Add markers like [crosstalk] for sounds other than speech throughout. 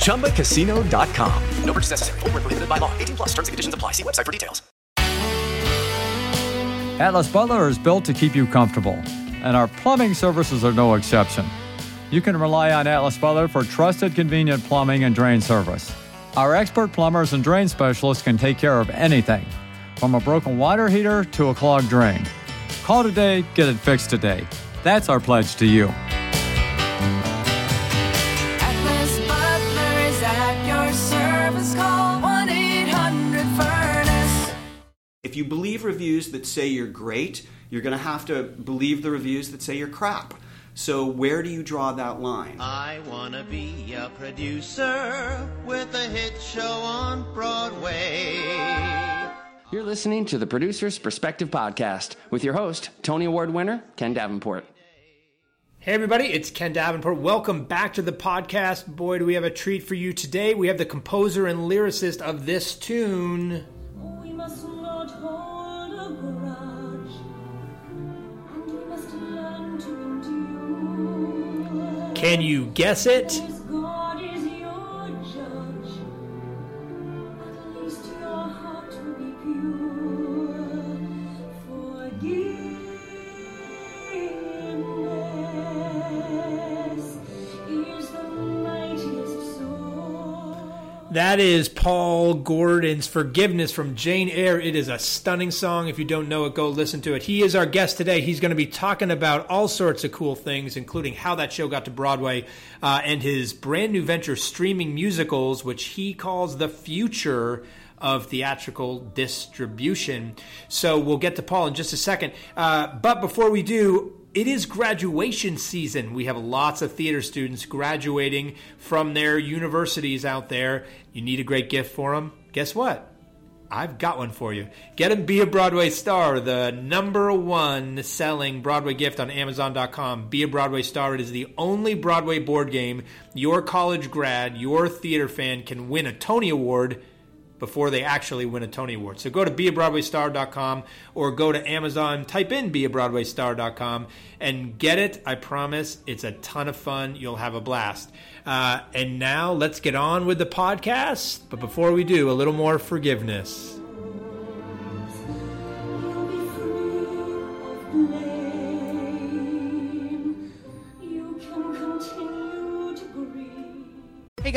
ChumbaCasino.com. No purchase necessary. Void where prohibited by law. 18 plus terms and conditions apply. See website for details. Atlas Butler is built to keep you comfortable, and our plumbing services are no exception. You can rely on Atlas Butler for trusted, convenient plumbing and drain service. Our expert plumbers and drain specialists can take care of anything, from a broken water heater to a clogged drain. Call today, get it fixed today. That's our pledge to you. If you believe reviews that say you're great, you're going to have to believe the reviews that say you're crap. So, where do you draw that line? I wanna be a producer with a hit show on Broadway. You're listening to the Producer's Perspective Podcast with your host, Tony Award winner, Ken Davenport. Hey, everybody, it's Ken Davenport. Welcome back to the podcast. Boy, do we have a treat for you today. We have the composer and lyricist of this tune. Can you guess it? That is Paul Gordon's Forgiveness from Jane Eyre. It is a stunning song. If you don't know it, go listen to it. He is our guest today. He's going to be talking about all sorts of cool things, including how that show got to Broadway uh, and his brand new venture, streaming musicals, which he calls the future of theatrical distribution. So we'll get to Paul in just a second. Uh, but before we do, it is graduation season. We have lots of theater students graduating from their universities out there. You need a great gift for them? Guess what? I've got one for you. Get them Be a Broadway Star, the number one selling Broadway gift on Amazon.com. Be a Broadway Star. It is the only Broadway board game your college grad, your theater fan can win a Tony Award before they actually win a Tony Award. So go to beabroadwaystar.com or go to Amazon, type in beabroadwaystar.com and get it. I promise it's a ton of fun. You'll have a blast. Uh, and now let's get on with the podcast. But before we do, a little more forgiveness.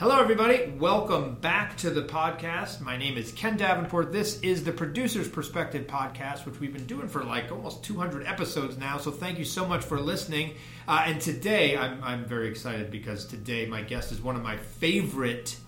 Hello, everybody. Welcome back to the podcast. My name is Ken Davenport. This is the Producer's Perspective podcast, which we've been doing for like almost 200 episodes now. So thank you so much for listening. Uh, and today, I'm, I'm very excited because today my guest is one of my favorite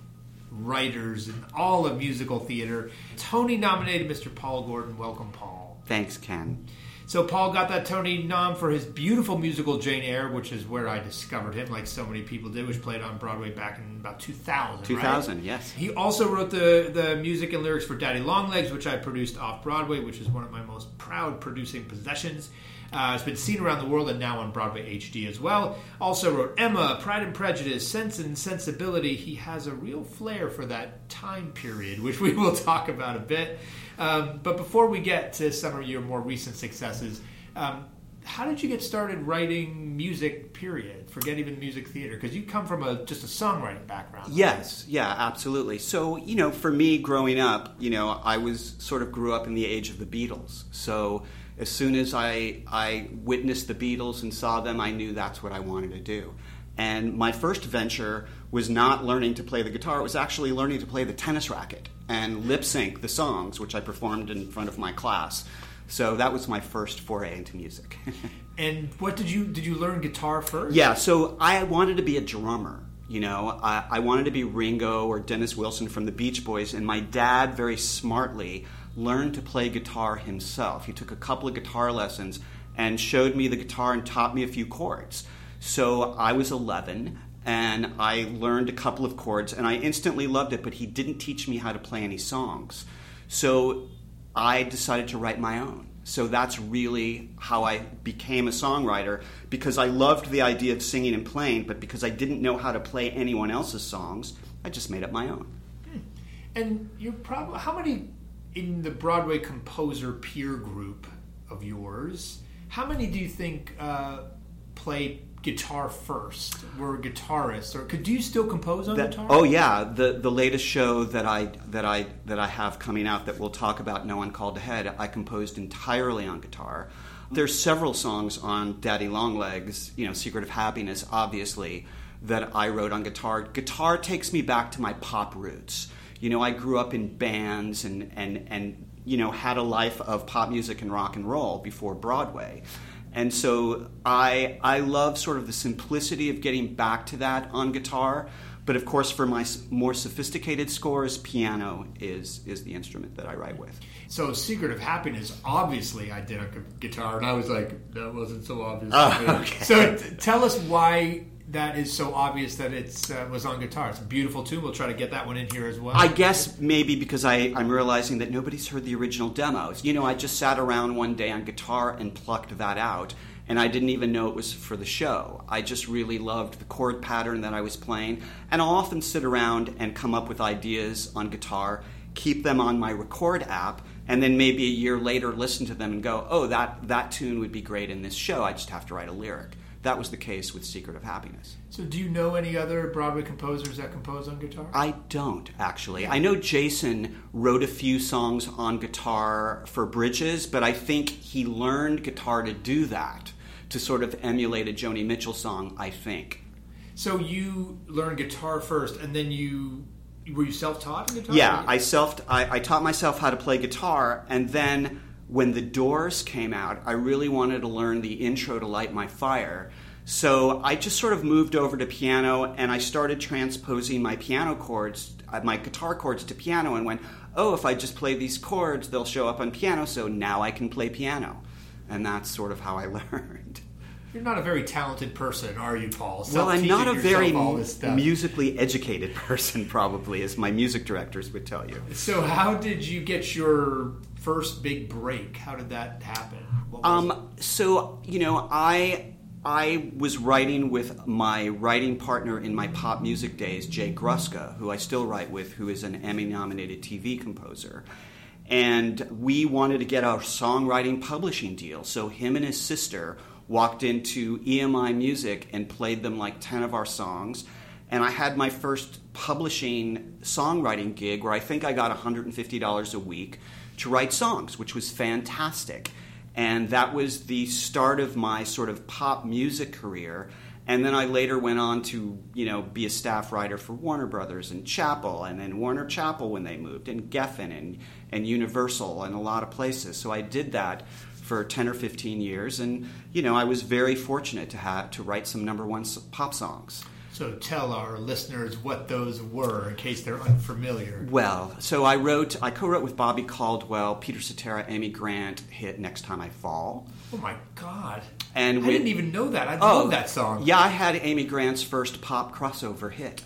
writers in all of musical theater. Tony nominated Mr. Paul Gordon. Welcome, Paul. Thanks, Ken. So Paul got that Tony nom for his beautiful musical Jane Eyre, which is where I discovered him, like so many people did, which played on Broadway back in about 2000. right? 2000, yes. He also wrote the the music and lyrics for Daddy Longlegs, which I produced off Broadway, which is one of my most proud producing possessions. Uh, it's been seen around the world and now on Broadway HD as well. Also wrote Emma, Pride and Prejudice, Sense and Sensibility. He has a real flair for that time period, which we will [laughs] talk about a bit. Um, but before we get to some of your more recent successes, um, how did you get started writing music? Period. Forget even music theater, because you come from a just a songwriting background. Yes, yeah, absolutely. So, you know, for me growing up, you know, I was sort of grew up in the age of the Beatles. So, as soon as I I witnessed the Beatles and saw them, I knew that's what I wanted to do. And my first venture was not learning to play the guitar, it was actually learning to play the tennis racket and lip sync the songs, which I performed in front of my class. So that was my first foray into music. [laughs] And what did you did you learn guitar first? Yeah, so I wanted to be a drummer. You know, I, I wanted to be Ringo or Dennis Wilson from the Beach Boys, and my dad very smartly learned to play guitar himself. He took a couple of guitar lessons and showed me the guitar and taught me a few chords. So I was 11 and I learned a couple of chords and I instantly loved it, but he didn't teach me how to play any songs. So I decided to write my own. So that's really how I became a songwriter because I loved the idea of singing and playing, but because I didn't know how to play anyone else's songs, I just made up my own. And you're probably how many in the Broadway composer peer group of yours? How many do you think uh, play guitar first? Were guitarists, or could do you still compose on That- guitar? oh yeah, the the latest show that I that I that I have coming out that we'll talk about. No one called ahead. I composed entirely on guitar. There's several songs on Daddy Longlegs, you know, Secret of Happiness, obviously, that I wrote on guitar. Guitar takes me back to my pop roots. You know, I grew up in bands and and and you know had a life of pop music and rock and roll before Broadway. And so I I love sort of the simplicity of getting back to that on guitar. But of course, for my more sophisticated scores, piano is is the instrument that I write with. So, Secret of Happiness, obviously, I did gu- guitar, and I was like, that wasn't so obvious. Oh, okay. So, t- tell us why that is so obvious that it uh, was on guitar. It's a beautiful tune. We'll try to get that one in here as well. I guess maybe because I, I'm realizing that nobody's heard the original demos. You know, I just sat around one day on guitar and plucked that out, and I didn't even know it was for the show. I just really loved the chord pattern that I was playing, and I'll often sit around and come up with ideas on guitar, keep them on my record app, and then maybe a year later listen to them and go, oh, that, that tune would be great in this show. I just have to write a lyric. That was the case with Secret of Happiness. So, do you know any other Broadway composers that compose on guitar? I don't actually. I know Jason wrote a few songs on guitar for Bridges, but I think he learned guitar to do that to sort of emulate a Joni Mitchell song. I think. So, you learned guitar first, and then you were you self-taught in guitar? Yeah, I self I, I taught myself how to play guitar, and then when the Doors came out, I really wanted to learn the intro to Light My Fire. So I just sort of moved over to piano, and I started transposing my piano chords, uh, my guitar chords to piano, and went, oh, if I just play these chords, they'll show up on piano. So now I can play piano, and that's sort of how I [laughs] learned. You're not a very talented person, are you, Paul? Well, I'm not a very musically educated [laughs] person, probably, as my music directors would tell you. So, how did you get your first big break? How did that happen? Um, so you know, I I was writing with my writing partner in my pop music days, Jay Gruska, who I still write with, who is an Emmy-nominated TV composer. And we wanted to get our songwriting publishing deal. So him and his sister walked into EMI Music and played them like 10 of our songs. And I had my first publishing songwriting gig where I think I got $150 a week to write songs, which was fantastic. And that was the start of my sort of pop music career. And then I later went on to, you know, be a staff writer for Warner Brothers and Chappell, and then Warner Chappell when they moved, and Geffen and, and Universal and a lot of places. So I did that for 10 or 15 years, and, you know, I was very fortunate to have to write some number one pop songs. So tell our listeners what those were in case they're unfamiliar. Well, so I wrote, I co-wrote with Bobby Caldwell, Peter Cetera, Amy Grant, hit "Next Time I Fall," Oh my God! and I with- didn't even know that. I Oh, love that song. Yeah, I had Amy Grant's first pop crossover hit,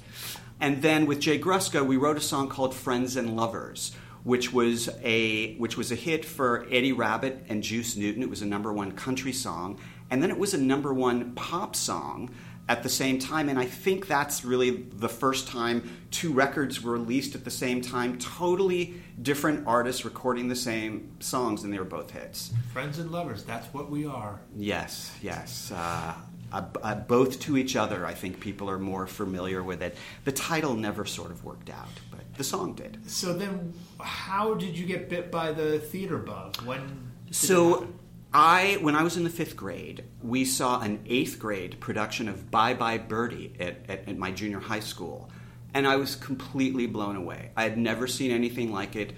and then with Jay Gruska, we wrote a song called "Friends and Lovers," which was a which was a hit for Eddie Rabbitt and Juice Newton. It was a number one country song, and then it was a number one pop song at the same time. And I think that's really the first time two records were released at the same time, totally different artists recording the same songs, and they were both hits. Friends and lovers, that's what we are. Yes, yes. Uh, uh, uh, both to each other, I think people are more familiar with it. The title never sort of worked out, the song did. So then, how did you get bit by the theater bug? When? So? I, when I was in the fifth grade, we saw an eighth grade production of Bye Bye Birdie at, at, at my junior high school, and I was completely blown away. I had never seen anything like it.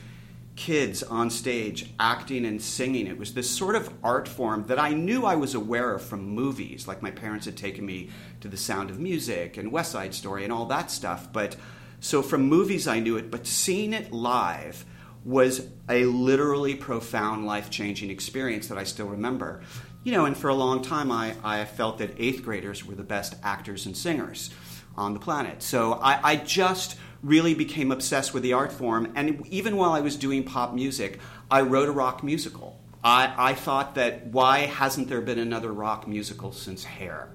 Kids on stage acting and singing. It was this sort of art form that I knew I was aware of from movies, like my parents had taken me to The Sound of Music and West Side Story and all that stuff. But so from movies I knew it, but seeing it live was a literally profound life changing experience that I still remember. You know, and for a long time I, I felt that eighth graders were the best actors and singers on the planet. So I, I just really became obsessed with the art form. And even while I was doing pop music, I wrote a rock musical. I, I thought that why hasn't there been another rock musical since Hair?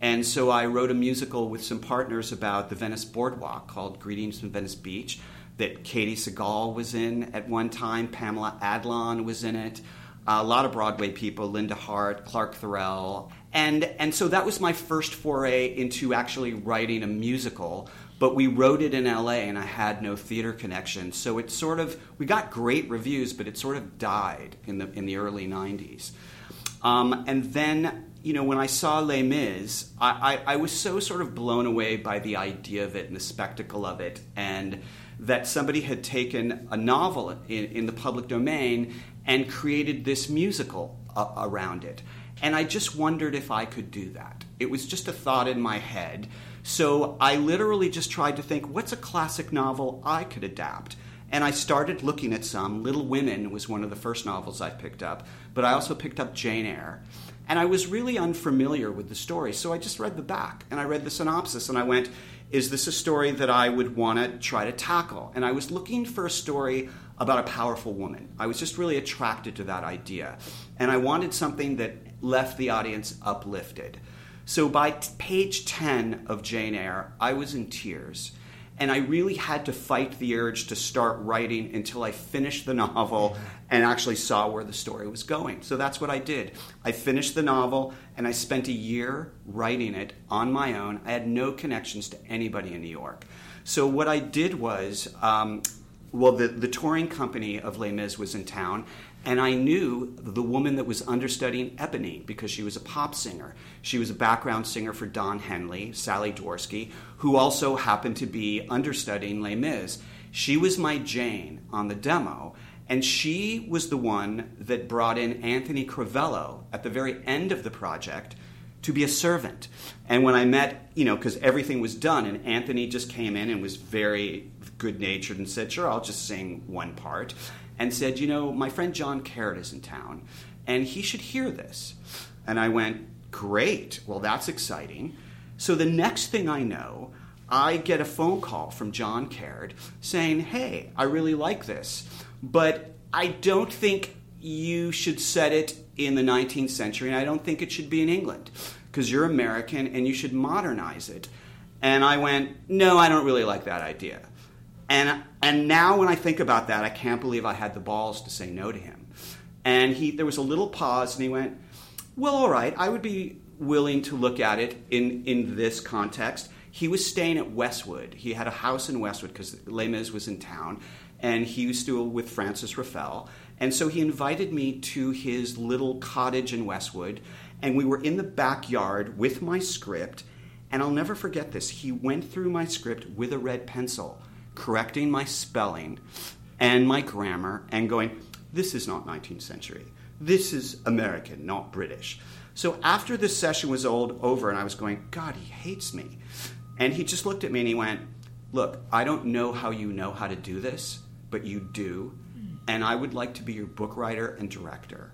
And so I wrote a musical with some partners about the Venice Boardwalk called Greetings from Venice Beach that Katey Sagal was in at one time, Pamela Adlon was in it, a lot of Broadway people, Linda Hart, Clarke Thorell. And, and so that was my first foray into actually writing a musical. But we wrote it in LA and I had no theater connection. So it sort of, we got great reviews, but it sort of died in the, in the early 90s. Um, and then, you know, when I saw Les Mis, I, I, I was so sort of blown away by the idea of it and the spectacle of it, and that somebody had taken a novel in, in the public domain and created this musical uh, around it. And I just wondered if I could do that. It was just a thought in my head. So I literally just tried to think what's a classic novel I could adapt? And I started looking at some. Little Women was one of the first novels I picked up, but I also picked up Jane Eyre. And I was really unfamiliar with the story, so I just read the back and I read the synopsis and I went, is this a story that I would want to try to tackle? And I was looking for a story about a powerful woman. I was just really attracted to that idea. And I wanted something that left the audience uplifted. So by t- page 10 of Jane Eyre, I was in tears. And I really had to fight the urge to start writing until I finished the [laughs] novel and actually saw where the story was going. So that's what I did. I finished the novel and I spent a year writing it on my own. I had no connections to anybody in New York. So what I did was, um, well, the, the touring company of Les Mis was in town, and I knew the woman that was understudying Eponine because she was a pop singer. She was a background singer for Don Henley, Sally Dworsky, who also happened to be understudying Les Mis. She was my Jane on the demo, and she was the one that brought in Anthony Crivello at the very end of the project to be a servant. And when I met, you know, because everything was done, and Anthony just came in and was very good natured and said, Sure, I'll just sing one part. And said, You know, my friend John Caird is in town, and he should hear this. And I went, Great. Well, that's exciting. So the next thing I know, I get a phone call from John Caird saying, Hey, I really like this, but I don't think you should set it in the 19th century, and I don't think it should be in England because you're American and you should modernize it. And I went, No, I don't really like that idea. And, and now when I think about that, I can't believe I had the balls to say no to him. And he, there was a little pause, and he went, Well, all right, I would be willing to look at it in, in this context. He was staying at Westwood. He had a house in Westwood because Les Mis was in town, and he was still with Frances Ruffelle. And so he invited me to his little cottage in Westwood, and we were in the backyard with my script. And I'll never forget this. He went through my script with a red pencil, correcting my spelling and my grammar, and going, This is not 19th century. This is American, not British. So after this session was old over, and I was going, God, he hates me. And he just looked at me and he went, Look, I don't know how you know how to do this, but you do. And I would like to be your book writer and director.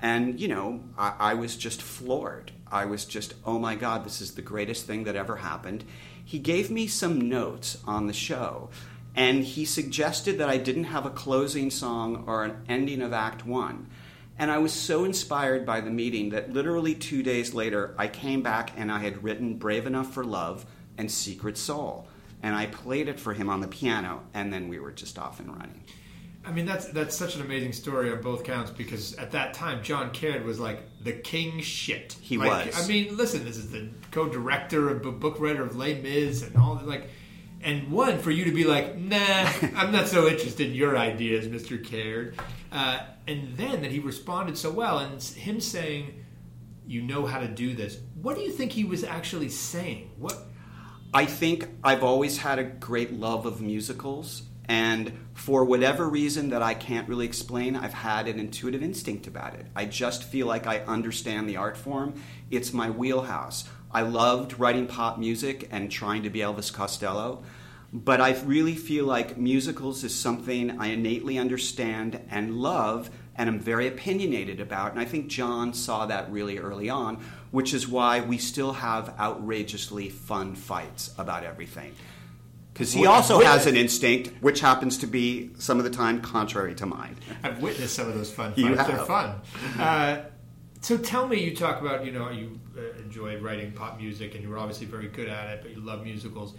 And, you know, I, I, was just floored. I was just, oh my God, this is the greatest thing that ever happened. He gave me some notes on the show. And he suggested that I didn't have a closing song or an ending of Act One. And I was so inspired by the meeting that literally two days later, I came back and I had written Brave Enough for Love and Secret Soul. And I played it for him on the piano, and then we were just off and running. I mean, that's that's such an amazing story on both counts because at that time, John Caird was like the king shit. He Like, was. I mean, listen, this is the co-director of book writer of Les Mis and all like, and one for you to be like, nah, [laughs] I'm not so interested in your ideas, Mister Caird, uh, and then that he responded so well, and him saying, you know how to do this. What do you think he was actually saying? What? I think I've always had a great love of musicals, and for whatever reason that I can't really explain, I've had an intuitive instinct about it. I just feel like I understand the art form. It's my wheelhouse. I loved writing pop music and trying to be Elvis Costello, but I really feel like musicals is something I innately understand and love and I'm very opinionated about. And I think John saw that really early on, which is why we still have outrageously fun fights about everything. Because he also has an instinct, which happens to be some of the time contrary to mine. I've witnessed some of those fun You fights. They're have. fun. Uh, so tell me, you talk about you know you uh, enjoy writing pop music, and you were obviously very good at it, but you love musicals.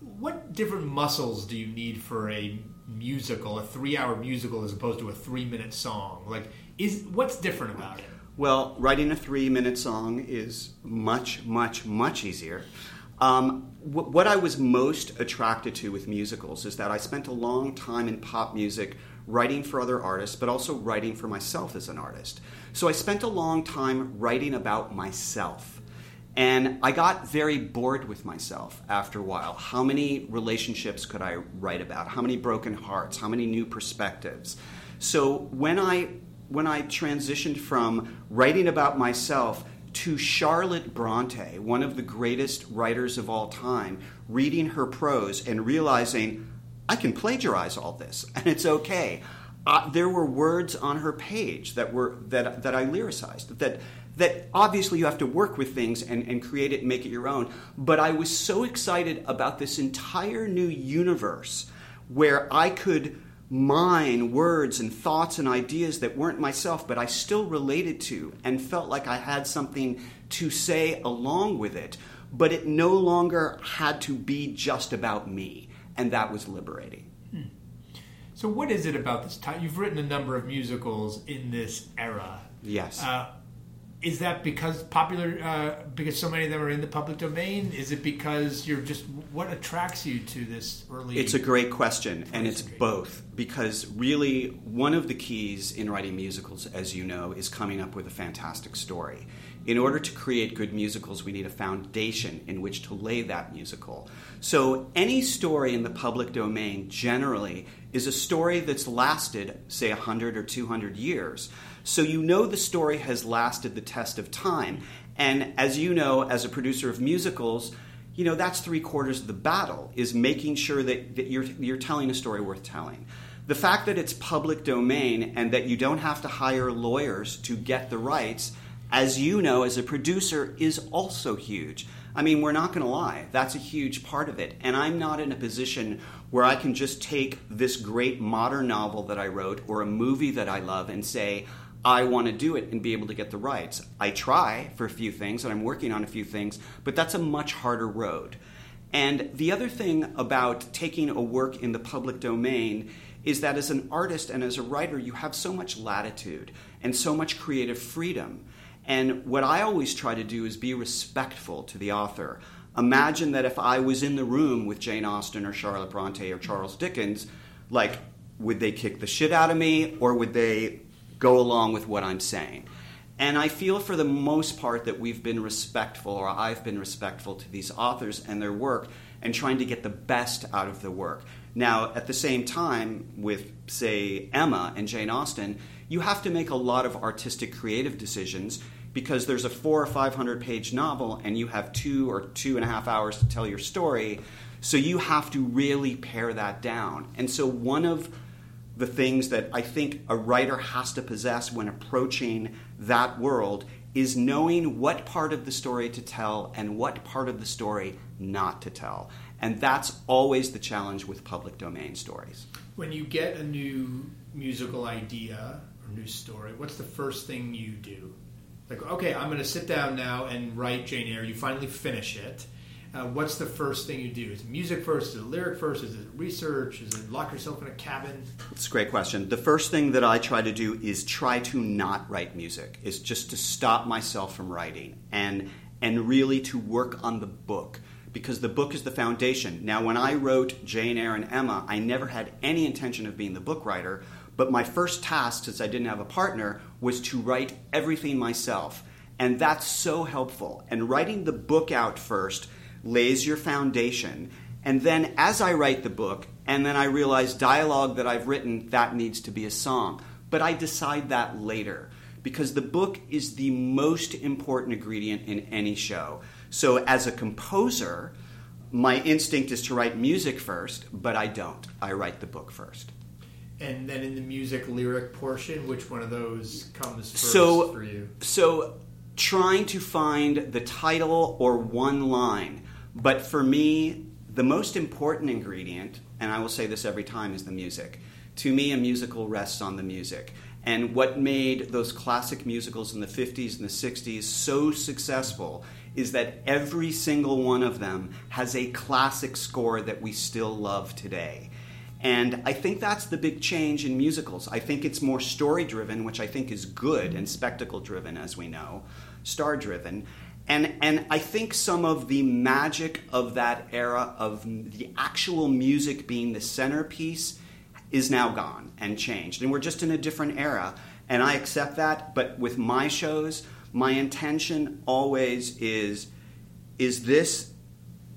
What different muscles do you need for a musical, a three-hour musical, as opposed to a three-minute song? Like, is what's different about it? Well, writing a three minute song is much, much, much easier. Um, wh- what I was most attracted to with musicals is that I spent a long time in pop music writing for other artists, but also writing for myself as an artist. So I spent a long time writing about myself. And I got very bored with myself after a while. How many relationships could I write about? How many broken hearts? How many new perspectives? So when I when I transitioned from writing about myself to Charlotte Bronte, one of the greatest writers of all time, reading her prose and realizing I can plagiarize all this [laughs] and it's okay. Uh, there were words on her page that were that that I lyricized that that obviously you have to work with things and, and create it and make it your own. But I was so excited about this entire new universe where I could mine words and thoughts and ideas that weren't myself, but I still related to and felt like I had something to say along with it. But it no longer had to be just about me. And that was liberating. So, what is it about this time? You've written a number of musicals in this era. Yes. Uh, is that because popular? Uh, because so many of them are in the public domain? Is it because you're just what attracts you to this early? It's a great question, and it's both. Because really, one of the keys in writing musicals, as you know, is coming up with a fantastic story. In order to create good musicals, we need a foundation in which to lay that musical. So, any story in the public domain generally is a story that's lasted, say, 100 or 200 years. So, you know the story has lasted the test of time. And as you know, as a producer of musicals, you know that's three quarters of the battle is making sure that, that you're, you're telling a story worth telling. The fact that it's public domain and that you don't have to hire lawyers to get the rights as you know as a producer is also huge. I mean we're not going to lie that's a huge part of it. And i'm not in a position where i can just take this great modern novel that i wrote or a movie that i love and say I want to do it and be able to get the rights. I try for a few things and I'm working on a few things, but that's a much harder road. And the other thing about taking a work in the public domain is that as an artist and as a writer, you have so much latitude and so much creative freedom. And what I always try to do is be respectful to the author. Imagine that if I was in the room with Jane Austen or Charlotte Bronte or Charles Dickens, like, would they kick the shit out of me or would they go along with what I'm saying? And I feel for the most part that we've been respectful, or I've been respectful to these authors and their work, and trying to get the best out of the work. Now, at the same time, with, say, Emma and Jane Austen, you have to make a lot of artistic creative decisions because there's a four or five hundred page novel and you have two or two and a half hours to tell your story. So you have to really pare that down. And so one of the things that I think a writer has to possess when approaching that world is knowing what part of the story to tell and what part of the story not to tell. And that's always the challenge with public domain stories. When you get a new musical idea or new story, what's the first thing you do? Like, okay, I'm going to sit down now and write Jane Eyre. You finally finish it. Uh, what's the first thing you do? Is it music first? Is it lyric first? Is it research? Is it lock yourself in a cabin? It's a great question. The first thing that I try to do is try to not write music, is just to stop myself from writing and and really to work on the book because the book is the foundation. Now, when I wrote Jane Eyre and Emma, I never had any intention of being the book writer, but my first task, since I didn't have a partner, was to write everything myself. And that's so helpful. And writing the book out first lays your foundation. And then as I write the book, and then I realize dialogue that I've written, that needs to be a song. But I decide that later because the book is the most important ingredient in any show. So as a composer, my instinct is to write music first, but I don't. I write the book first. And then in the music lyric portion, which one of those comes first so, for you? So trying to find the title or one line. But for me, the most important ingredient, and I will say this every time, is the music. To me, a musical rests on the music. And what made those classic musicals in the 50s and the 60s so successful is that every single one of them has a classic score that we still love today. And I think that's the big change in musicals. I think it's more story driven, which I think is good, and spectacle driven, as we know, star driven. And, and I think some of the magic of that era of the actual music being the centerpiece is now gone and changed. And we're just in a different era. And I accept that. But with my shows, my intention always is is this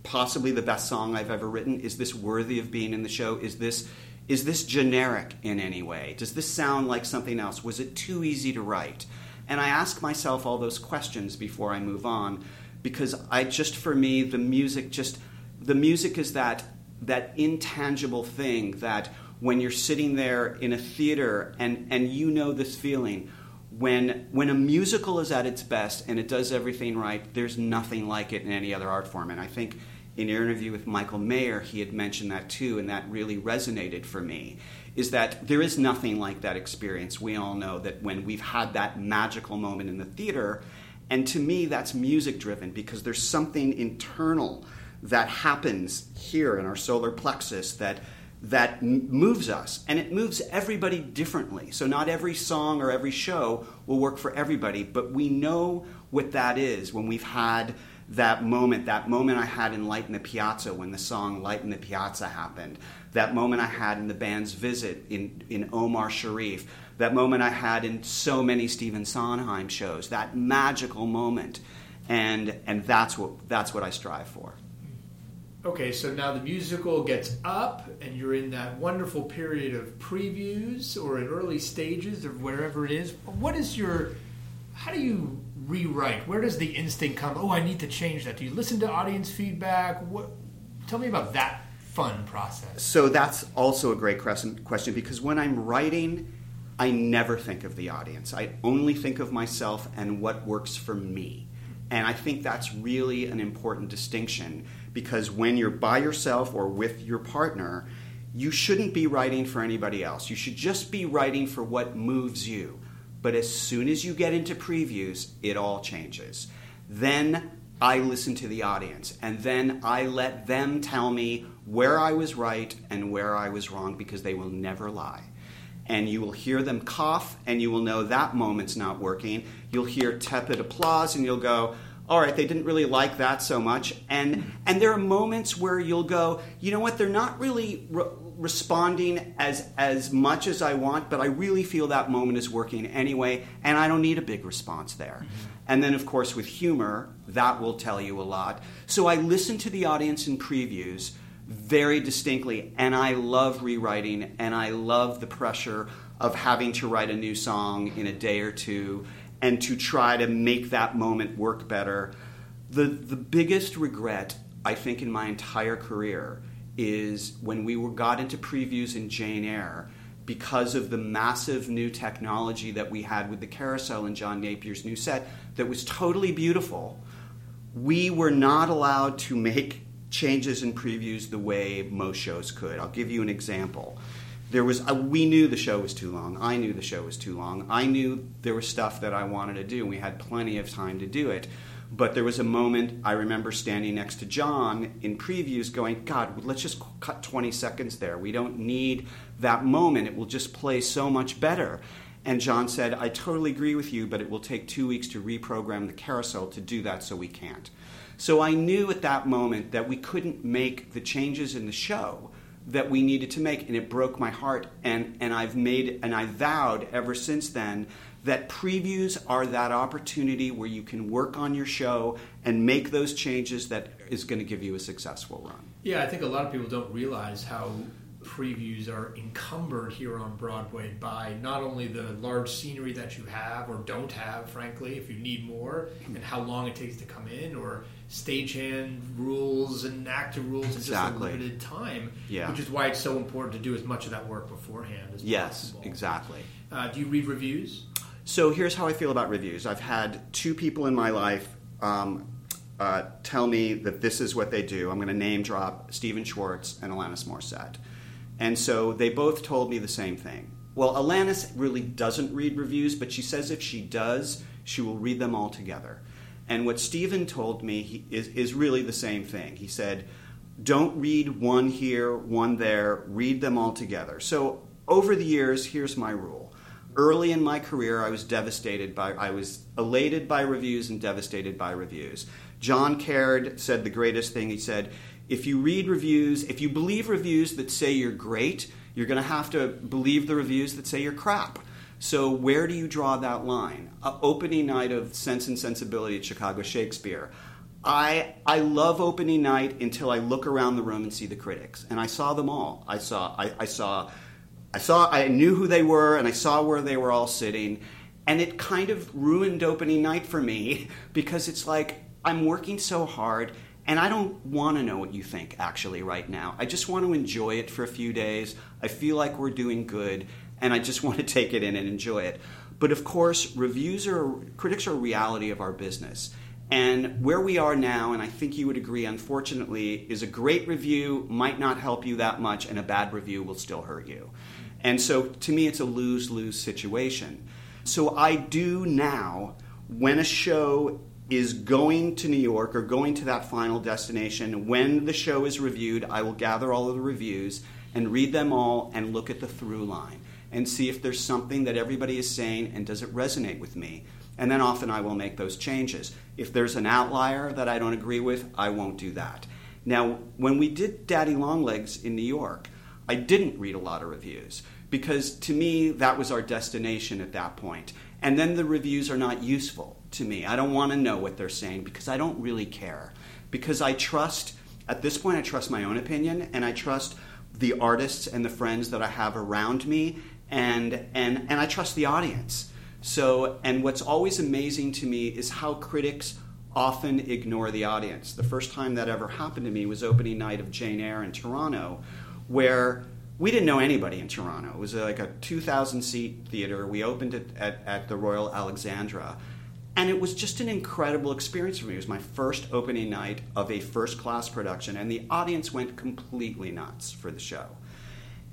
possibly the best song I've ever written? Is this worthy of being in the show? Is this is this generic in any way? Does this sound like something else? Was it too easy to write? And I ask myself all those questions before I move on because I just for me the music just the music is that that intangible thing that when you're sitting there in a theater and, and you know this feeling when when a musical is at its best and it does everything right there's nothing like it in any other art form. And i think in your interview with michael mayer he had mentioned that too and that really resonated for me is that there is nothing like that experience. We all know that when we've had that magical moment in the theater and to me that's music driven because there's something internal that happens here in our solar plexus that that moves us and it moves everybody differently. So not every song or every show will work for everybody but we know what that is when we've had that moment that moment i had in light in the piazza when the song light in the piazza happened that moment i had in the band's visit in, in omar sharif that moment i had in so many stephen sondheim shows that magical moment and and that's what that's what i strive for Okay, so now the musical gets up, and you're in that wonderful period of previews or in early stages of wherever it is. What is your. How do you rewrite? Where does the instinct come? Oh, I need to change that. Do you listen to audience feedback? What? Tell me about that fun process. So that's also a great question because when I'm writing, I never think of the audience. I only think of myself and what works for me. And I think that's really an important distinction because when you're by yourself or with your partner, you shouldn't be writing for anybody else. You should just be writing for what moves you. But as soon as you get into previews, it all changes. Then I listen to the audience and then I let them tell me where I was right and where I was wrong because they will never lie. And you will hear them cough and you will know that moment's not working. You'll hear tepid applause and you'll go, all right, they didn't really like that so much. And and there are moments where you'll go, you know what, they're not really re- responding as as much as I want, but I really feel that moment is working anyway, and I don't need a big response there. Mm-hmm. And then of course with humor, that will tell you a lot. So I listen to the audience in previews very distinctly, and I love rewriting and I love the pressure of having to write a new song in a day or two and to try to make that moment work better. The, the biggest regret, I think, in my entire career is when we were, got into previews in Jane Eyre because of the massive new technology that we had with the carousel and John Napier's new set that was totally beautiful. We were not allowed to make changes in previews the way most shows could. I'll give you an example. There was uh, we knew the show was too long. I knew the show was too long. I knew there was stuff that I wanted to do. And we had plenty of time to do it. But there was a moment I remember standing next to John in previews going, God, let's just cut 20 seconds there. We don't need that moment. It will just play so much better. And John said, I totally agree with you, but it will take two weeks to reprogram the carousel to do that, so we can't. So I knew at that moment that we couldn't make the changes in the show that we needed to make, and it broke my heart. And, and I've made, and I vowed ever since then that previews are that opportunity where you can work on your show and make those changes that is going to give you a successful run. Yeah, I think a lot of people don't realize how previews are encumbered here on Broadway by not only the large scenery that you have or don't have, frankly, if you need more, and how long it takes to come in, or stagehand rules and actor rules in just a limited time, Yeah. which is why it's so important to do as much of that work beforehand as Yes, possible. exactly. Uh, do you read reviews? So here's how I feel about reviews. I've had two people in my life um, uh, tell me that this is what they do. I'm going to name drop Stephen Schwartz and Alanis Morissette. And so they both told me the same thing. Well, Alanis really doesn't read reviews, but she says if she does, she will read them all together. And what Stephen told me he, is, is really the same thing. He said, don't read one here, one there, read them all together. So over the years, here's my rule. Early in my career, I was devastated by, I was elated by reviews and devastated by reviews. John Caird said the greatest thing. He said, if you read reviews, if you believe reviews that say you're great, you're going to have to believe the reviews that say you're crap. So where do you draw that line? Uh, opening night of Sense and Sensibility at Chicago Shakespeare. I I love opening night until I look around the room and see the critics, and I saw them all. I saw I, I saw I saw I knew who they were, and I saw where they were all sitting, and it kind of ruined opening night for me [laughs] because it's like I'm working so hard. And I don't want to know what you think actually right now. I just want to enjoy it for a few days. I feel like we're doing good, and I just [laughs] want to take it in and enjoy it. But of course, reviews are critics are a reality of our business. And where we are now, and I think you would agree, unfortunately, is a great review might not help you that much, and a bad review will still hurt you. And so to me, it's a lose lose situation. So I do now, when a show is going to New York or going to that final destination, when the show is reviewed, I will gather all of the reviews and read them all and look at the through line and see if there's something that everybody is saying and does it resonate with me. And then often I will make those changes. If there's an outlier that I don't agree with, I won't do that. Now, when we did Daddy Longlegs in New York, I didn't read a lot of reviews because to me that was our destination at that point. And then the reviews are not useful to me. I don't want to know what they're saying because I don't really care. Because I trust, at this point, I trust my own opinion and I trust the artists and the friends that I have around me and, and, and I trust the audience. So, and what's always amazing to me is how critics often ignore the audience. The first time that ever happened to me was opening night of Jane Eyre in Toronto, where we didn't know anybody in Toronto. It was like a 2,000 seat theater. We opened it at, at the Royal Alexandra. And it was just an incredible experience for me. It was my first opening night of a first class production, and the audience went completely nuts for the show.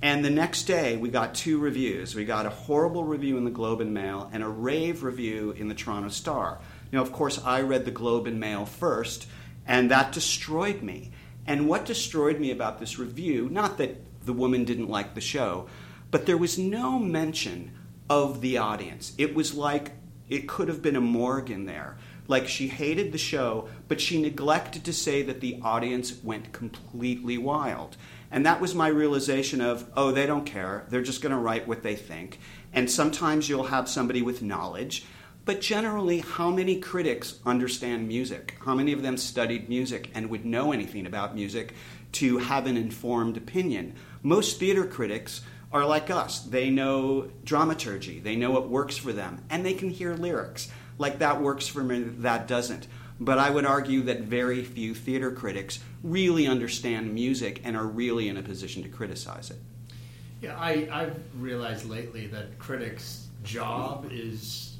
And the next day, we got two reviews. We got a horrible review in the Globe and Mail and a rave review in the Toronto Star. Now, of course, I read the Globe and Mail first, and that destroyed me. And what destroyed me about this review, not that the woman didn't like the show, but there was no mention of the audience. It was like it could have been a morgue in there. Like she hated the show, but she neglected to say that the audience went completely wild. And that was my realization of, oh, they don't care. They're just going to write what they think. And sometimes you'll have somebody with knowledge. But generally, how many critics understand music? How many of them studied music and would know anything about music to have an informed opinion? Most theater critics are like us. They know dramaturgy, they know what works for them, and they can hear lyrics. Like that works for me, that doesn't. But I would argue that very few theater critics really understand music and are really in a position to criticize it. Yeah, I, I've realized lately that critics' job is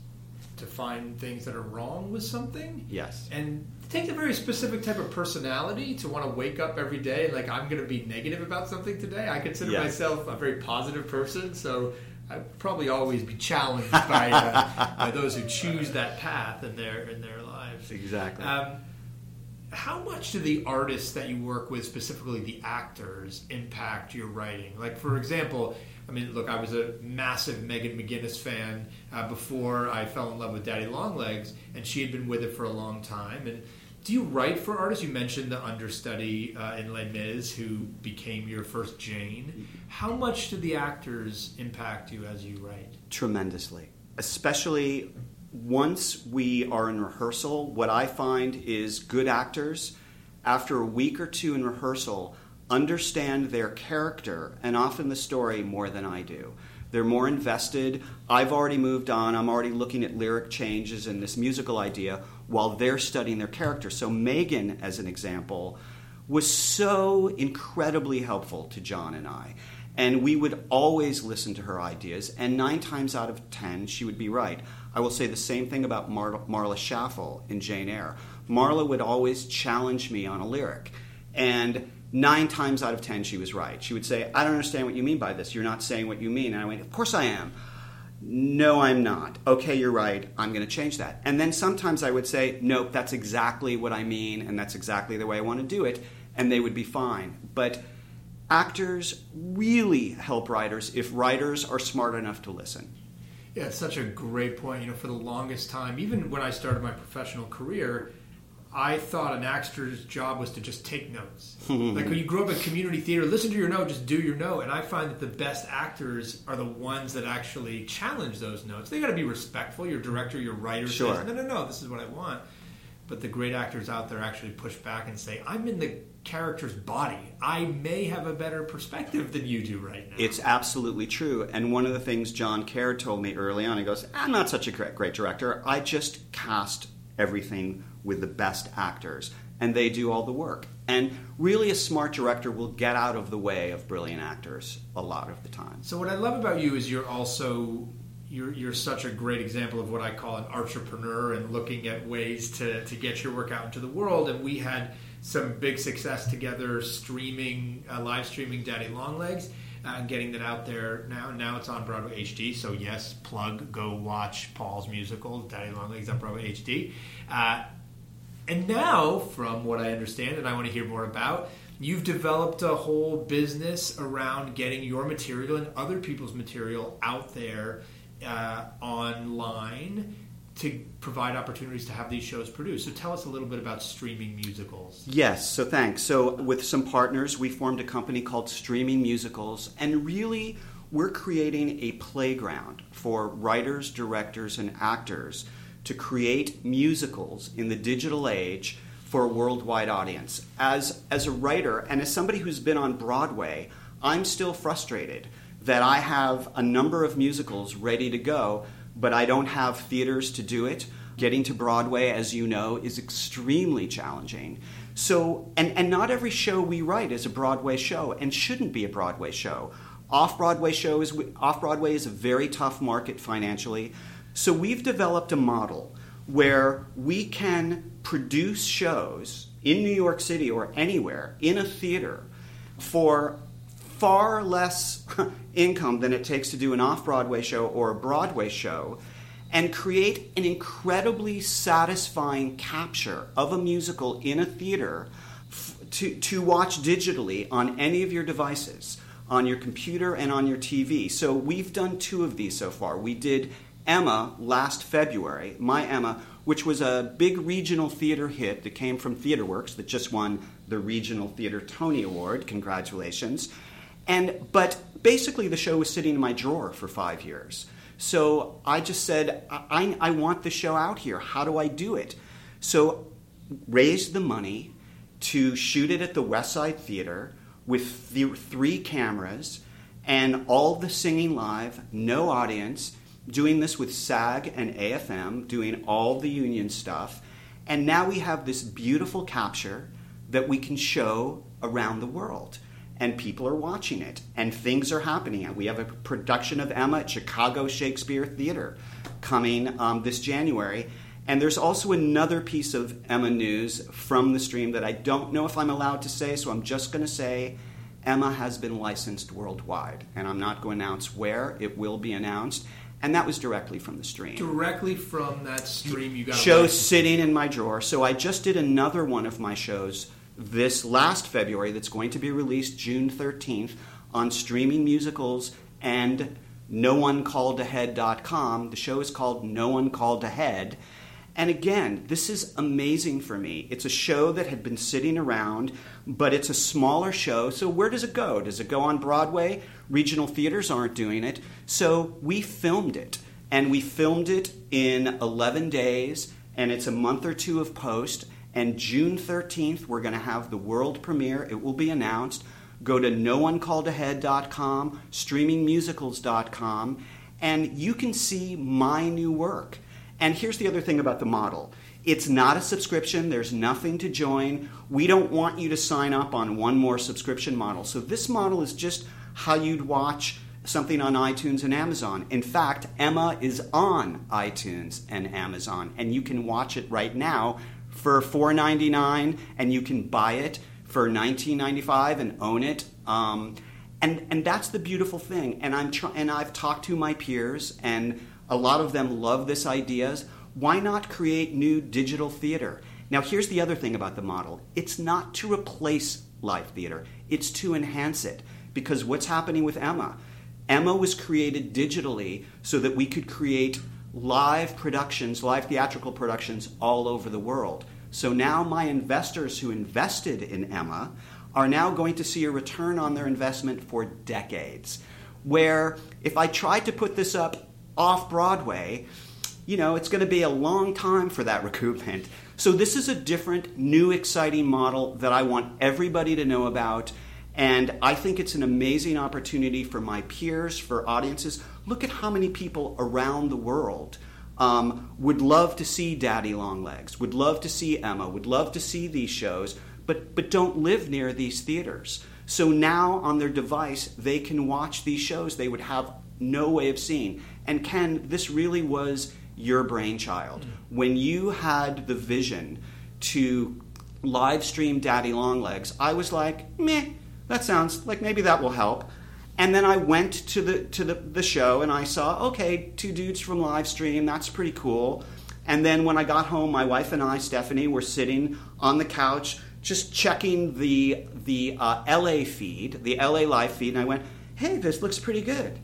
to find things that are wrong with something. Yes. And take takes a very specific type of personality to want to wake up every day like I'm going to be negative about something today. I consider Yeah. myself a very positive person, so I'd probably always be challenged by, uh, [laughs] by those who choose that path in their in their lives. Exactly. Um, how much do the artists that you work with, specifically the actors, impact your writing? Like, for example, I mean, look, I was a massive Megan McGinnis fan uh, before I fell in love with Daddy Longlegs, and she had been with it for a long time. And do you write for artists? You mentioned the understudy uh, in Les Mis, who became your first Jane. How much do the actors impact you as you write? tremendously, especially once we are in rehearsal. What I find is good actors, after a week or two in rehearsal, understand their character and often the story more than I do. They're more invested. I've already moved on. I'm already looking at lyric changes and this musical idea while they're studying their character. So, Megan, as an example, was so incredibly helpful to John and I. And we would always listen to her ideas, and nine times out of ten, she would be right. I will say the same thing about Mar- Marla Schaffel in Jane Eyre. Marla would always challenge me on a lyric, and nine times out of ten, she was right. She would say, I don't understand what you mean by this. You're not saying what you mean. And I went, Of course I am. No, I'm not. Okay, you're right. I'm going to change that. And then sometimes I would say, Nope, that's exactly what I mean, and that's exactly the way I want to do it, and they would be fine. But actors really help writers if writers are smart enough to listen. Yeah, it's such a great point. You know, for the longest time, even when I started my professional career, I thought an actor's job was to just take notes. [laughs] like when you grow up in community theater, listen to your note, just do your note. And I find that the best actors are the ones that actually challenge those notes. They got to be respectful. Your director, your writer Sure. says, no, no, no, this is what I want. But the great actors out there actually push back and say, I'm in the character's body. I may have a better perspective than you do right now. It's absolutely true. And one of the things John Caird told me early on, he goes, I'm not such a great, great director. I just cast everything with the best actors, and they do all the work. And really, a smart director will get out of the way of brilliant actors a lot of the time. So what I love about you is you're also you're you're such a great example of what I call an entrepreneur and looking at ways to to get your work out into the world. And we had some big success together streaming uh, live streaming Daddy Longlegs. Uh, and getting that out there now. Now it's on Broadway HD. So yes, plug, go watch Paul's musical Daddy Longlegs on Broadway HD. Uh, and now, from what I understand, and I want to hear more about, you've developed a whole business around getting your material and other people's material out there uh, online to provide opportunities to have these shows produced. So tell us a little bit about streaming musicals. Yes, so thanks. So, with some partners, we formed a company called Streaming Musicals, and really, we're creating a playground for writers, directors, and actors to create musicals in the digital age for a worldwide audience. As, as a writer and as somebody who's been on Broadway, I'm still frustrated that I have a number of musicals ready to go, but I don't have theaters to do it. Getting to Broadway, as you know, is extremely challenging. So, and, and not every show we write is a Broadway show and shouldn't be a Broadway show. Off Broadway shows, off Broadway is a very tough market financially. So we've developed a model where we can produce shows in New York City or anywhere in a theater for far less [laughs] income than it takes to do an off Broadway show or a Broadway show and create an incredibly satisfying capture of a musical in a theater f- to, to watch digitally on any of your devices, on your computer and on your TV. So we've done two of these so far. We did Emma last February, My Emma, which was a big regional theater hit that came from TheatreWorks that just won the Regional Theater Tony Award. Congratulations. And but basically the show was sitting in my drawer for five years. So I just said, I, I want the show out here. How do I do it? So raised the money to shoot it at the West Side Theater with th- three cameras and all the singing live, no audience, doing this with SAG and AFM, doing all the union stuff. And now we have this beautiful capture that we can show around the world. And people are watching it, and things are happening. We have a production of Emma at Chicago Shakespeare Theater coming um, this January. And there's also another piece of Emma news from the stream that I don't know if I'm allowed to say, so I'm just going to say Emma has been licensed worldwide. And I'm not going to announce where, it will be announced. And that was directly from the stream. Directly from that stream, you got show sitting in my drawer. So I just did another one of my shows this last February that's going to be released June 13th on streaming musicals and noonecalledahead.com. The show is called No One Called Ahead. And again, this is amazing for me. It's a show that had been sitting around, but it's a smaller show. So where does it go? Does it go on Broadway? Regional theaters aren't doing it. So we filmed it. And we filmed it in 11 days, and it's a month or two of post. And June 13th, we're going to have the world premiere. It will be announced. Go to noonecalledahead.com, streamingmusicals.com, and you can see my new work. And here's the other thing about the model it's not a subscription, there's nothing to join. We don't want you to sign up on one more subscription model. So this model is just how you'd watch something on iTunes and Amazon. In fact, Emma is on iTunes and Amazon, and you can watch it right now for $4.99, and you can buy it for $19.95 and own it. Um, and and that's the beautiful thing. And I'm and I've talked to my peers, and a lot of them love this ideas. Why not create new digital theater? Now, here's the other thing about the model. It's not to replace live theater. It's to enhance it. Because what's happening with Emma? Emma was created digitally so that we could create live productions, live theatrical productions all over the world. So now my investors who invested in Emma are now going to see a return on their investment for decades. Where if I tried to put this up off Broadway, you know, it's going to be a long time for that recoupment. So this is a different, new, exciting model that I want everybody to know about. And I think it's an amazing opportunity for my peers, for audiences. Look at how many people around the world um, would love to see Daddy Longlegs, would love to see Emma, would love to see these shows, but, but don't live near these theaters. So now on their device, they can watch these shows they would have no way of seeing. And Ken, this really was your brainchild. When you had the vision to live stream Daddy Longlegs, I was like, meh, that sounds like maybe that will help. And then I went to the to the, the show and I saw, okay, two dudes from live stream, that's pretty cool. And then when I got home, my wife and I, Stephanie, were sitting on the couch just checking the the uh, LA feed, the LA live feed, and I went, "Hey, this looks pretty good.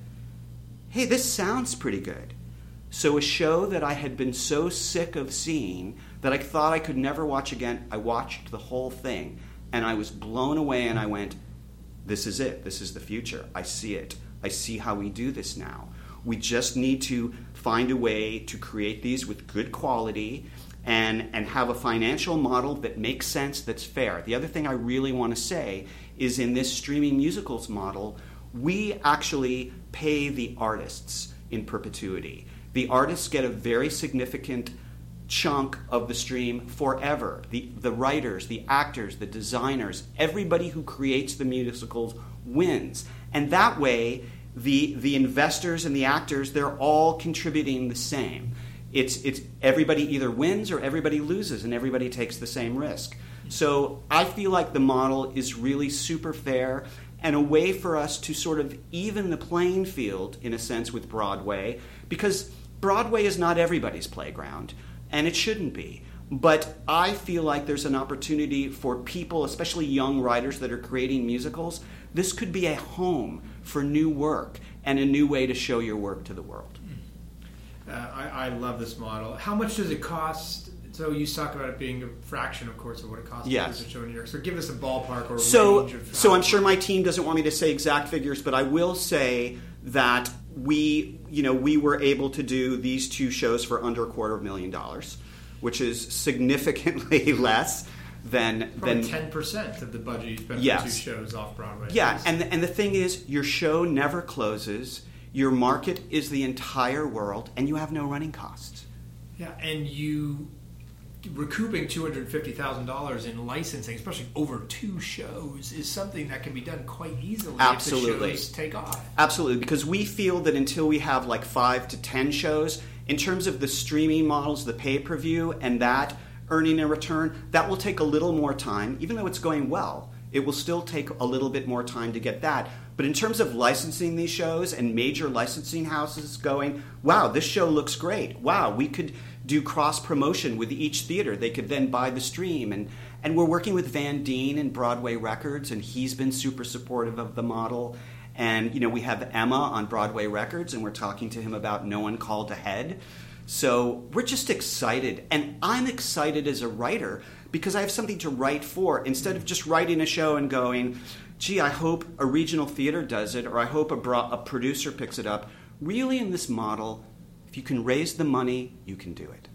Hey, this sounds pretty good." So a show that I had been so sick of seeing that I thought I could never watch again, I watched the whole thing, and I was blown away. And I went, "This is it. This is the future. I see it. I see how we do this now." We just need to find a way to create these with good quality and, and have a financial model that makes sense, that's fair. The other thing I really want to say is in this streaming musicals model, we actually pay the artists in perpetuity. The artists get a very significant chunk of the stream forever. The, the writers, the actors, the designers, everybody who creates the musicals wins. And that way, the, the investors and the actors, they're all contributing the same. It's, it's everybody either wins or everybody loses, and everybody takes the same risk. So I feel like the model is really super fair and a way for us to sort of even the playing field, in a sense, with Broadway, because Broadway is not everybody's playground, and it shouldn't be. But I feel like there's an opportunity for people, especially young writers that are creating musicals. This could be a home for new work and a new way to show your work to the world. Uh, I, I love this model. How much does it cost? So you talk about it being a fraction, of course, of what it costs Yes. to show in New York. So give us a ballpark or a So, range of. so I'm sure my team doesn't want me to say exact figures, but I will say that we, you know, we were able to do these two shows for under a quarter of a million dollars, which is significantly [laughs] less than Probably than ten percent of the budget you spent Yes. for two shows off Broadway. Yeah, and and the thing is, your show never closes. Your market is the entire world, and you have no running costs. yeah, and you recouping two hundred fifty thousand dollars in licensing, especially over two shows, is something that can be done quite easily. Absolutely. if the shows take off. Absolutely, because we feel that until we have like five to ten shows, In terms of the streaming models, the pay per view, and that earning a return, that will take a little more time, even though it's going well. It will still take a little bit more time to get that. But in terms of licensing these shows and major licensing houses going, wow, this show looks great. Wow, we could do cross promotion with each theater. They could then buy the stream. And, and we're working with Van Dean and Broadway Records, and he's been super supportive of the model. And, you know, we have Emma on Broadway Records, and we're talking to him about No One Called Ahead. So we're just excited. And I'm excited as a writer because I have something to write for instead of just writing a show and going, gee, I hope a regional theater does it or I hope a, bro- a producer picks it up. Really, in this model, if you can raise the money, you can do it.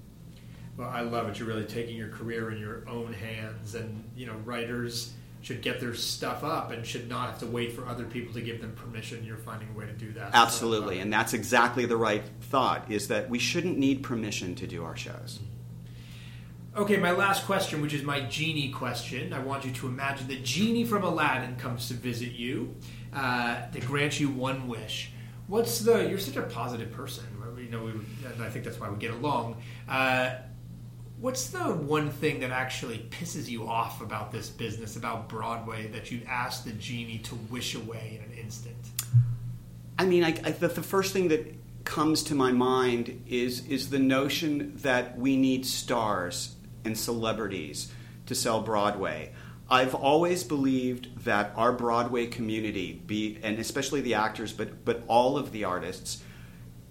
Well, I love it. You're really taking your career in your own hands, and you know, writers should get their stuff up and should not have to wait for other people to give them permission. You're finding a way to do that. Absolutely, and that's exactly the right thought. Is that we shouldn't need permission to do our shows. Okay, my last question, which is my genie question. I want you to imagine the genie from Aladdin comes to visit you uh, to grant you one wish. What's the? You're such a positive person. You know, we, and I think that's why we get along. Uh, what's the one thing that actually pisses you off about this business, about Broadway, that you'd ask the genie to wish away in an instant? I mean, I, I, the, the first thing that comes to my mind is is the notion that we need stars and celebrities to sell Broadway. I've always believed that our Broadway community, be and especially the actors, but but all of the artists,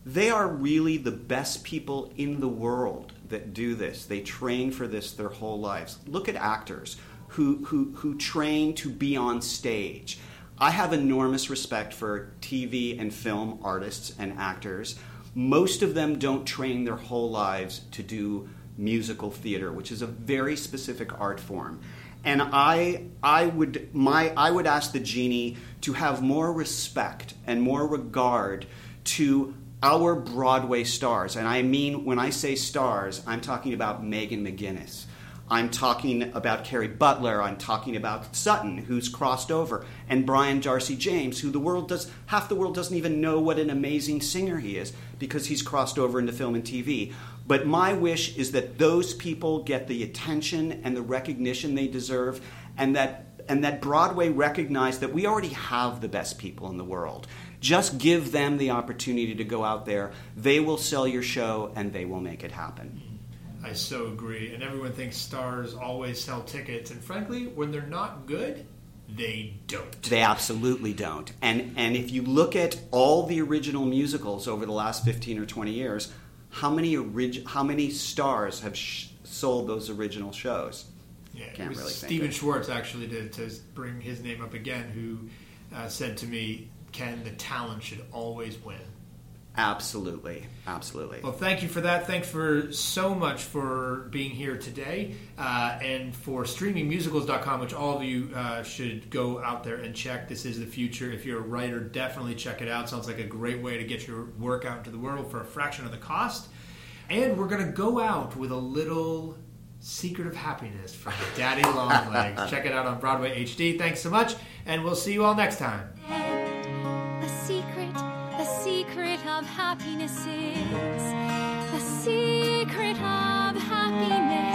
they are really the best people in the world that do this. They train for this their whole lives. Look at actors who who who train to be on stage. I have enormous respect for TV and film artists and actors. Most of them don't train their whole lives to do musical theater, which is a very specific art form. And I, I would, my, I would ask the genie to have more respect and more regard to our Broadway stars. And I mean, when I say stars, I'm talking about Megan McGinnis. I'm talking about Kerry Butler. I'm talking about Sutton, who's crossed over, and Brian Darcy James, who the world does half the world doesn't even know what an amazing singer he is because he's crossed over into film and TV. But my wish is that those people get the attention and the recognition they deserve, and that and that Broadway recognize that we already have the best people in the world. Just give them the opportunity to go out there. They will sell your show, and they will make it happen. I so agree. And everyone thinks stars always sell tickets, and frankly, when they're not good, they don't. They absolutely don't. And and if you look at all the original musicals over the last 15 or 20 years, how many orig- how many stars have sh- sold those original shows? Yeah, Can't it was really think Stephen Schwartz actually did to bring his name up again, who uh, said to me, "Ken, the talent should always win." Absolutely, absolutely. Well, thank you for that. Thanks for so much for being here today, uh, and for streamingmusicals.com, which all of you uh, should go out there and check. This is the future. If you're a writer, definitely check it out. Sounds like a great way to get your work out into the world for a fraction of the cost. And we're going to go out with a little secret of happiness from Daddy Longlegs. [laughs] check it out on Broadway HD. Thanks so much, and we'll see you all next time. Of happiness is the secret of happiness